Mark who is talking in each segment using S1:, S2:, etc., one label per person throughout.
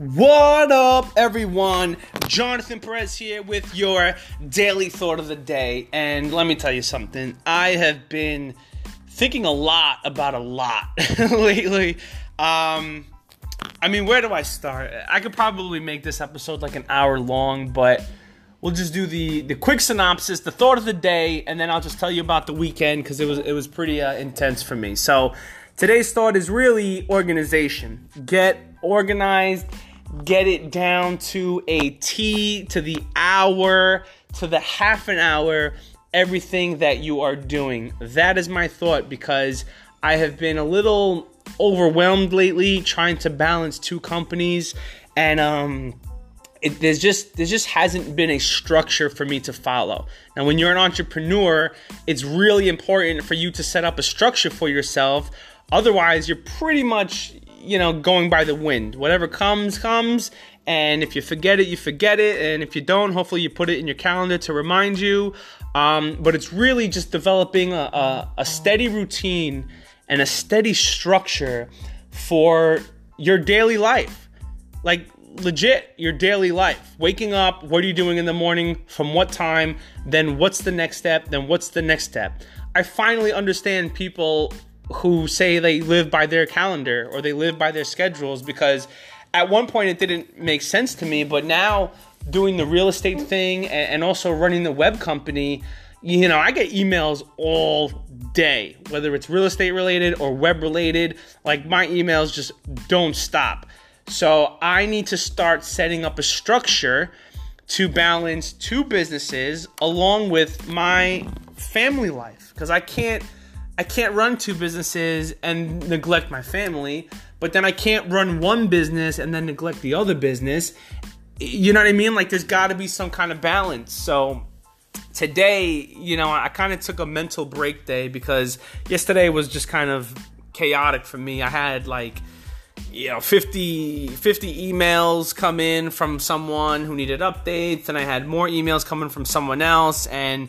S1: What up, everyone? Jonathan Perez here with your daily thought of the day. And let me tell you something. I have been thinking a lot about a lot lately. Um, I mean, where do I start? I could probably make this episode like an hour long, but we'll just do the the quick synopsis, the thought of the day, and then I'll just tell you about the weekend because it was it was pretty uh, intense for me. So today's thought is really organization. Get organized get it down to a T, to the hour, to the half an hour, everything that you are doing. That is my thought because I have been a little overwhelmed lately trying to balance two companies and um it, there's just there just hasn't been a structure for me to follow. Now, when you're an entrepreneur, it's really important for you to set up a structure for yourself. Otherwise, you're pretty much you know, going by the wind. Whatever comes, comes. And if you forget it, you forget it. And if you don't, hopefully you put it in your calendar to remind you. Um, but it's really just developing a, a, a steady routine and a steady structure for your daily life. Like, legit, your daily life. Waking up, what are you doing in the morning, from what time, then what's the next step, then what's the next step. I finally understand people who say they live by their calendar or they live by their schedules because at one point it didn't make sense to me, but now doing the real estate thing and also running the web company, you know, I get emails all day, whether it's real estate related or web related. Like my emails just don't stop. So I need to start setting up a structure to balance two businesses along with my family life because I can't I can't run two businesses and neglect my family, but then I can't run one business and then neglect the other business. You know what I mean? Like there's got to be some kind of balance. So today, you know, I kind of took a mental break day because yesterday was just kind of chaotic for me. I had like you know 50 50 emails come in from someone who needed updates and I had more emails coming from someone else and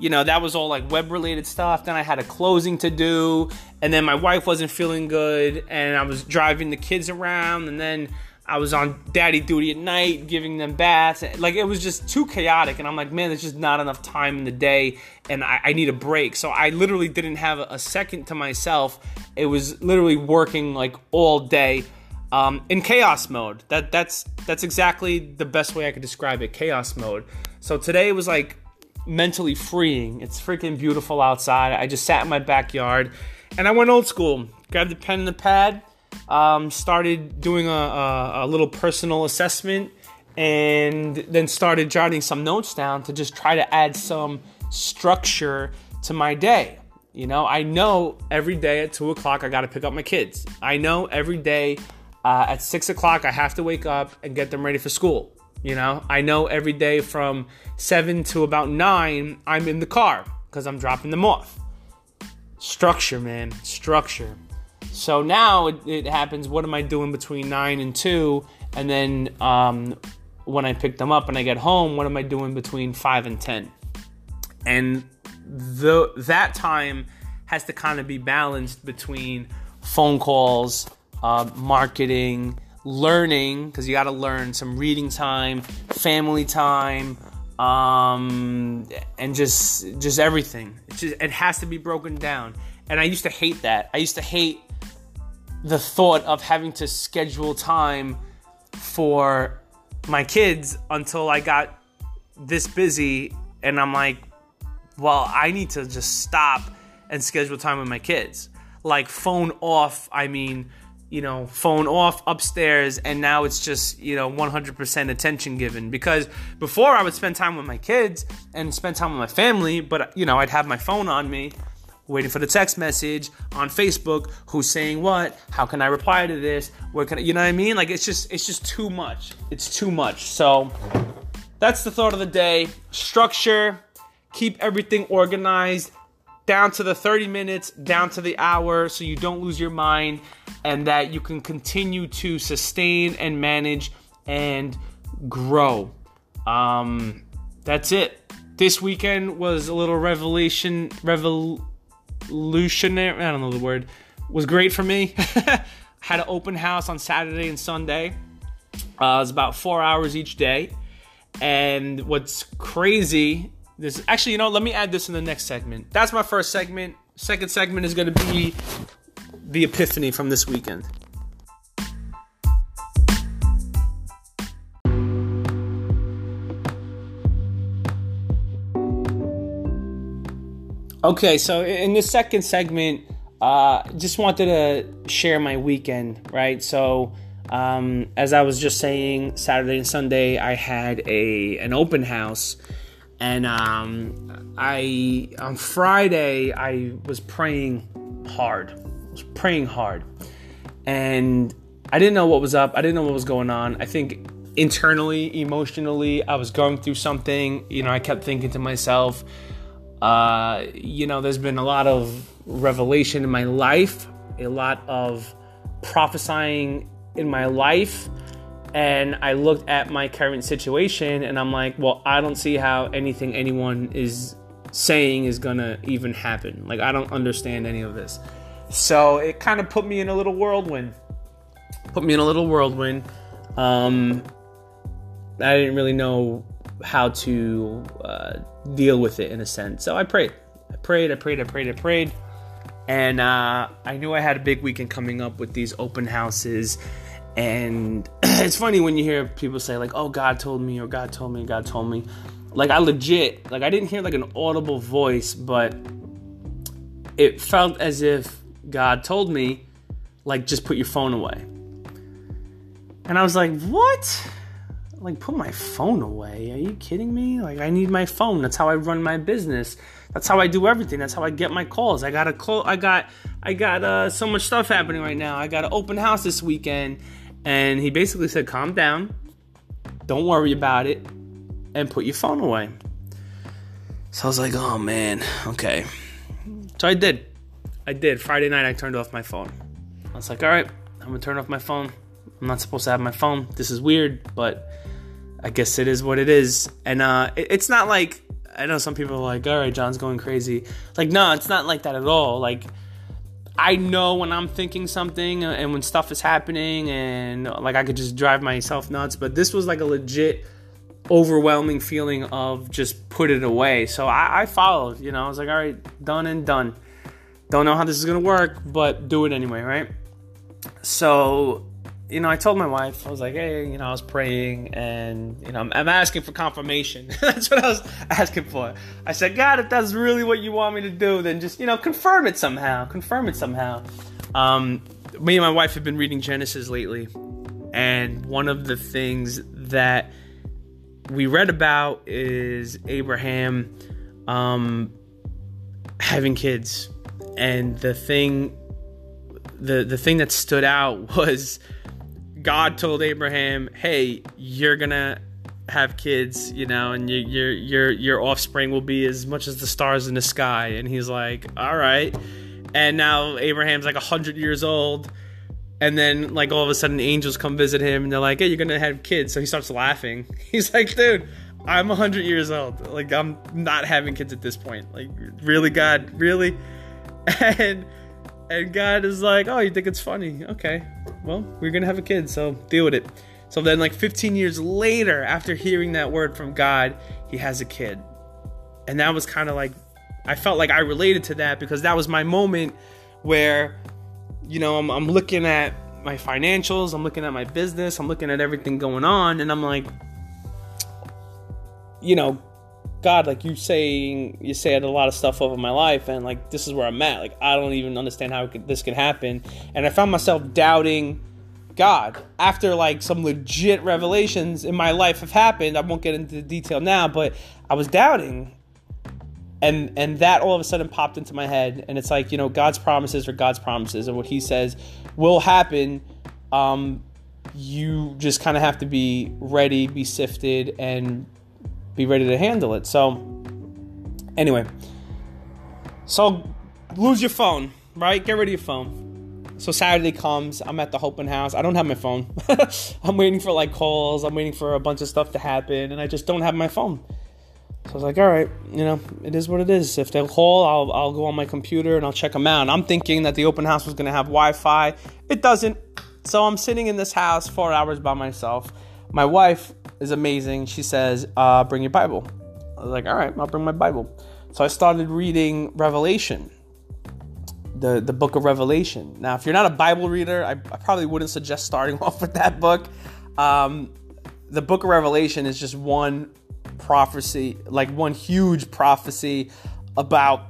S1: you know, that was all like web related stuff. Then I had a closing to do, and then my wife wasn't feeling good, and I was driving the kids around, and then I was on daddy duty at night, giving them baths. Like it was just too chaotic, and I'm like, man, there's just not enough time in the day, and I, I need a break. So I literally didn't have a second to myself. It was literally working like all day. Um, in chaos mode. That that's that's exactly the best way I could describe it. Chaos mode. So today was like mentally freeing. It's freaking beautiful outside. I just sat in my backyard and I went old school. Grabbed a pen and a pad, um, started doing a, a, a little personal assessment, and then started jotting some notes down to just try to add some structure to my day. You know, I know every day at two o'clock I got to pick up my kids. I know every day uh, at six o'clock I have to wake up and get them ready for school. You know, I know every day from seven to about nine, I'm in the car because I'm dropping them off. Structure, man, structure. So now it, it, happens. What am I doing between nine and two? And then um, when I pick them up and I get home, what am I doing between five and ten? And the that time has to kind of be balanced between phone calls, uh, marketing learning because you got to learn some reading time, family time, um, and just just everything. Just, it has to be broken down. And I used to hate that. I used to hate the thought of having to schedule time for my kids until I got this busy, and I'm like, well, I need to just stop and schedule time with my kids. Like phone off. I mean you know, phone off upstairs, and now it's just, you know, 100% attention given. Because before I would spend time with my kids and spend time with my family, but, you know, I'd have my phone on me waiting for the text message on Facebook who's saying what how can I reply to this where can I, you know what I mean? Like it's just it's just too much. It's too much. So that's the thought of the day. Structure. Keep everything organized down to the 30 minutes, down to the hour, so you don't lose your mind and that you can continue to sustain and manage and grow. Um, that's it. This weekend was a little revelation, revolutionary. I don't know the word. Was great for me. Had an open house on Saturday and Sunday. Uh, it's about four hours each day. And what's crazy, this actually, you know, let me add this in the next segment. That's my first segment. Second segment is going to be the epiphany from this weekend. Okay, so in the second segment, uh, just wanted to share my weekend, right? So, um, as I was just saying, Saturday and Sunday, I had a an open house, and um, I on Friday I was praying hard, I was praying hard, and I didn't know what was up. I didn't know what was going on. I think internally, emotionally, I was going through something. You know, I kept thinking to myself uh, you know, there's been a lot of revelation in my life, a lot of prophesying in my life. And I looked at my current situation and I'm like, well, I don't see how anything anyone is saying is gonna even happen. Like, I don't understand any of this. So it kind of put me in a little whirlwind. Put me in a little whirlwind. Um, I didn't really know how to uh, deal with it in a sense. So I prayed. I prayed, I prayed, I prayed, I prayed. And uh, I knew I had a big weekend coming up with these open houses. And it's funny when you hear people say, like, oh, God told me, or God told me, God told me. Like, I legit, like, I didn't hear like an audible voice, but it felt as if God told me, like, just put your phone away. And I was like, what? like put my phone away. Are you kidding me? Like I need my phone. That's how I run my business. That's how I do everything. That's how I get my calls. I got a call. I got I got uh, so much stuff happening right now. I got an open house this weekend, and he basically said, "Calm down, don't worry about it, and put your phone away." So I was like, "Oh man, okay." So I did. I did. Friday night, I turned off my phone. I was like, "All right, I'm gonna turn off my phone. I'm not supposed to have my phone. This is weird, but." I guess it is what it is. And uh, it, it's not like I know some people are like, all right, John's going crazy. Like, no, it's not like that at all. Like, I know when I'm thinking something uh, and when stuff is happening, and like I could just drive myself nuts. But this was like a legit overwhelming feeling of just put it away. So I, I followed, you know, I was like, all right, done and done. Don't know how this is gonna work, but do it anyway, right? So you know, I told my wife, I was like, hey, you know, I was praying and, you know, I'm, I'm asking for confirmation. that's what I was asking for. I said, God, if that's really what you want me to do, then just, you know, confirm it somehow. Confirm it somehow. Um, me and my wife have been reading Genesis lately. And one of the things that we read about is Abraham um, having kids. And the thing, the, the thing that stood out was God told Abraham, "Hey, you're gonna have kids, you know, and your your your your offspring will be as much as the stars in the sky." And he's like, "All right." And now Abraham's like hundred years old, and then like all of a sudden angels come visit him, and they're like, "Hey, you're gonna have kids." So he starts laughing. He's like, "Dude." I'm 100 years old. Like, I'm not having kids at this point. Like, really, God? Really? And and God is like, "Oh, you think it's funny? Okay, well, we're gonna have a kid, so deal with it." So then, like 15 years later, after hearing that word from God, he has a kid, and that was kind of like, I felt like I related to that because that was my moment where, you know, I'm, I'm looking at my financials, I'm looking at my business, I'm looking at everything going on, and I'm like, you know, God, like you saying, you said a lot of stuff over my life, and like this is where I'm at. Like I don't even understand how could, this could happen, and I found myself doubting God after like some legit revelations in my life have happened. I won't get into the detail now, but I was doubting, and and that all of a sudden popped into my head, and it's like you know God's promises are God's promises, and what He says will happen. Um, you just kind of have to be ready, be sifted, and be ready to handle it. So, anyway, so lose your phone, right? Get rid of your phone. So Saturday comes, I'm at the open house. I don't have my phone. I'm waiting for like calls. I'm waiting for a bunch of stuff to happen, and I just don't have my phone. So I was like, all right, you know, it is what it is. If they'll call, I'll, I'll go on my computer and I'll check them out. And I'm thinking that the open house was going to have Wi Fi. It doesn't. So I'm sitting in this house four hours by myself. my wife is amazing. She says, uh, "Bring your Bible." I was like, "All right, I'll bring my Bible." So I started reading Revelation, the the book of Revelation. Now, if you're not a Bible reader, I, I probably wouldn't suggest starting off with that book. Um, the book of Revelation is just one prophecy, like one huge prophecy about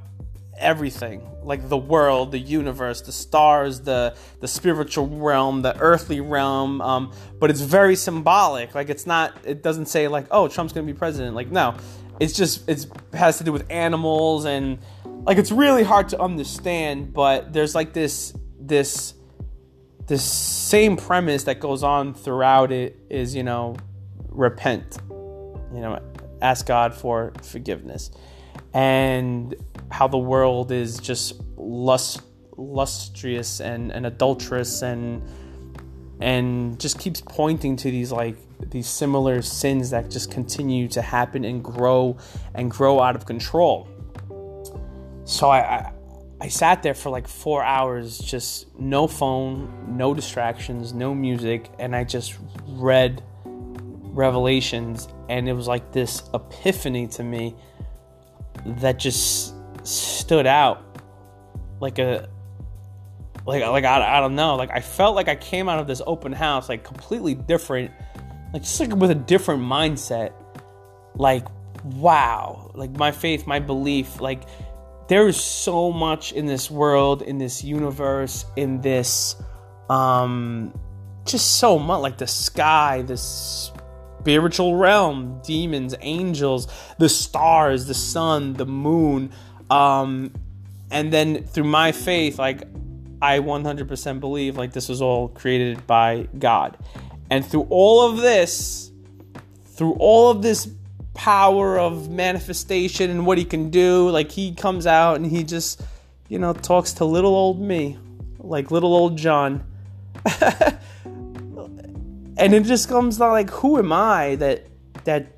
S1: everything like the world the universe the stars the the spiritual realm the earthly realm um, but it's very symbolic. Like it's not it doesn't say like oh trump's gonna be president. Like no. It's just it's it has to do with animals and like it's really hard to understand but there's like this this this same premise that goes on throughout it is you know repent. You know ask god for forgiveness and how the world is just lust lustrous and, and adulterous and and just keeps pointing to these like these similar sins that just continue to happen and grow and grow out of control. So I, I, I sat there for like four hours, just no phone, no distractions, no music, and I just read Revelations, and it was like this epiphany to me that just stood out like a like like I, I don't know. Like I felt like I came out of this open house like completely different like just like with a different mindset. Like wow. Like my faith my belief like there is so much in this world in this universe in this um just so much like the sky this spiritual realm demons angels the stars the sun the moon um and then through my faith like i 100% believe like this was all created by god. And through all of this through all of this power of manifestation and what he can do like he comes out and he just you know talks to little old me like little old john and it just comes down like who am i that that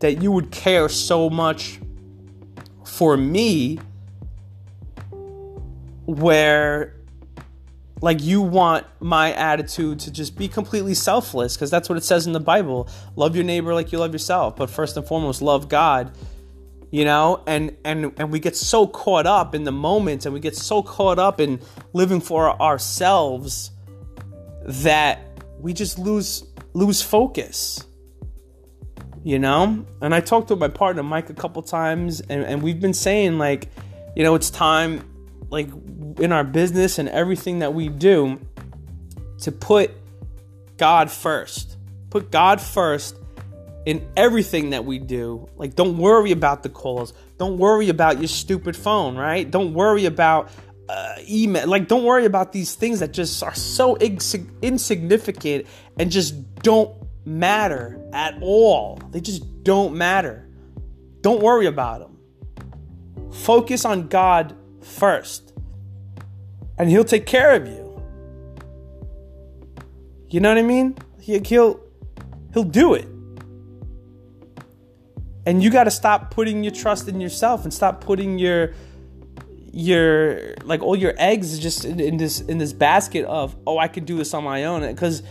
S1: that you would care so much for me where like you want my attitude to just be completely selfless? Because that's what it says in the bible. Love your neighbor like you love yourself but first and foremost love god you know? And and and we get so caught up in the moment and we get so caught up in living for ourselves that we just lose lose focus you know and i talked to my partner mike a couple times and, and we've been saying like you know it's time like in our business and everything that we do to put God first. Put God first in everything that we do. Like don't worry about the calls. Don't worry about your stupid phone, right? Don't worry about uh, email. Like don't worry about these things that just are so ins- insignificant and just don't matter at all. They just don't matter. Don't worry about them. Focus on God first, and He'll take care of you. You know what I mean? He, he'll he'll do it. And you got to stop putting your trust in yourself and stop putting your your like all your eggs just in, in this in this basket of oh I can do this on my own because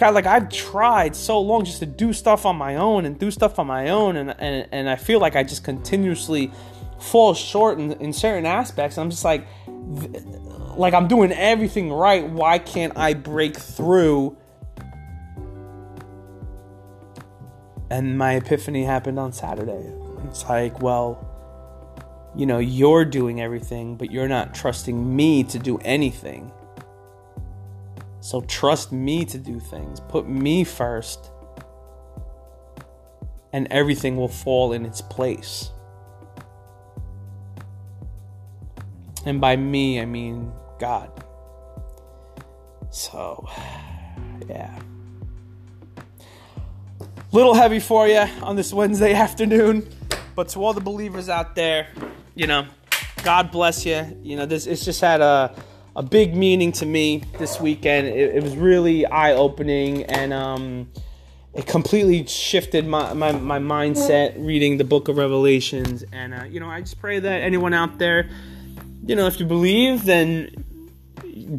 S1: of like I've tried so long just to do stuff on my own and do stuff on my own and and, and I feel like I just continuously fall short in, in certain aspects. I'm just like, like I'm doing everything right. Why can't I break through? And my epiphany happened on Saturday. It's like, well, you know, you're doing everything, but you're not trusting me to do anything. So trust me to do things. Put me first. And everything will fall in its place. And by me, I mean God. So, yeah. Little heavy for you on this Wednesday afternoon, but to all the believers out there, you know, God bless you. You know, this it's just had a a big meaning to me this weekend. It, it was really eye opening and um, it completely shifted my, my, my mindset reading the book of Revelations. And, uh, you know, I just pray that anyone out there you know, if you believe, then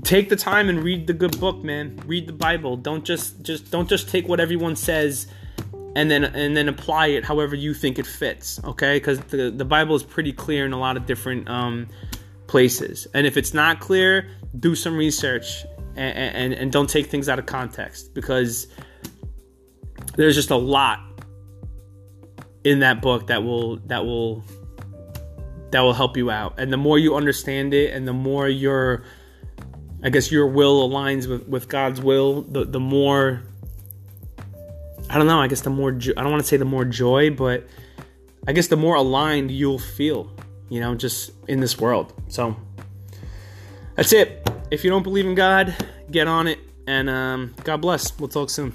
S1: take the time and read the good book, man. Read the Bible. Don't just just don't just take what everyone says and then and then apply it however you think it fits. Okay, because the the Bible is pretty clear in a lot of different um, places. And if it's not clear, do some research and, and and don't take things out of context because there's just a lot in that book that will that will that will help you out. And the more you understand it and the more your I guess your will aligns with, with God's will, the, the more I don't know, I guess the more I don't want to say the more joy, but I guess the more aligned you'll feel, you know, just in this world. So that's it. If you don't believe in God, get on it and um, God bless. We'll talk soon.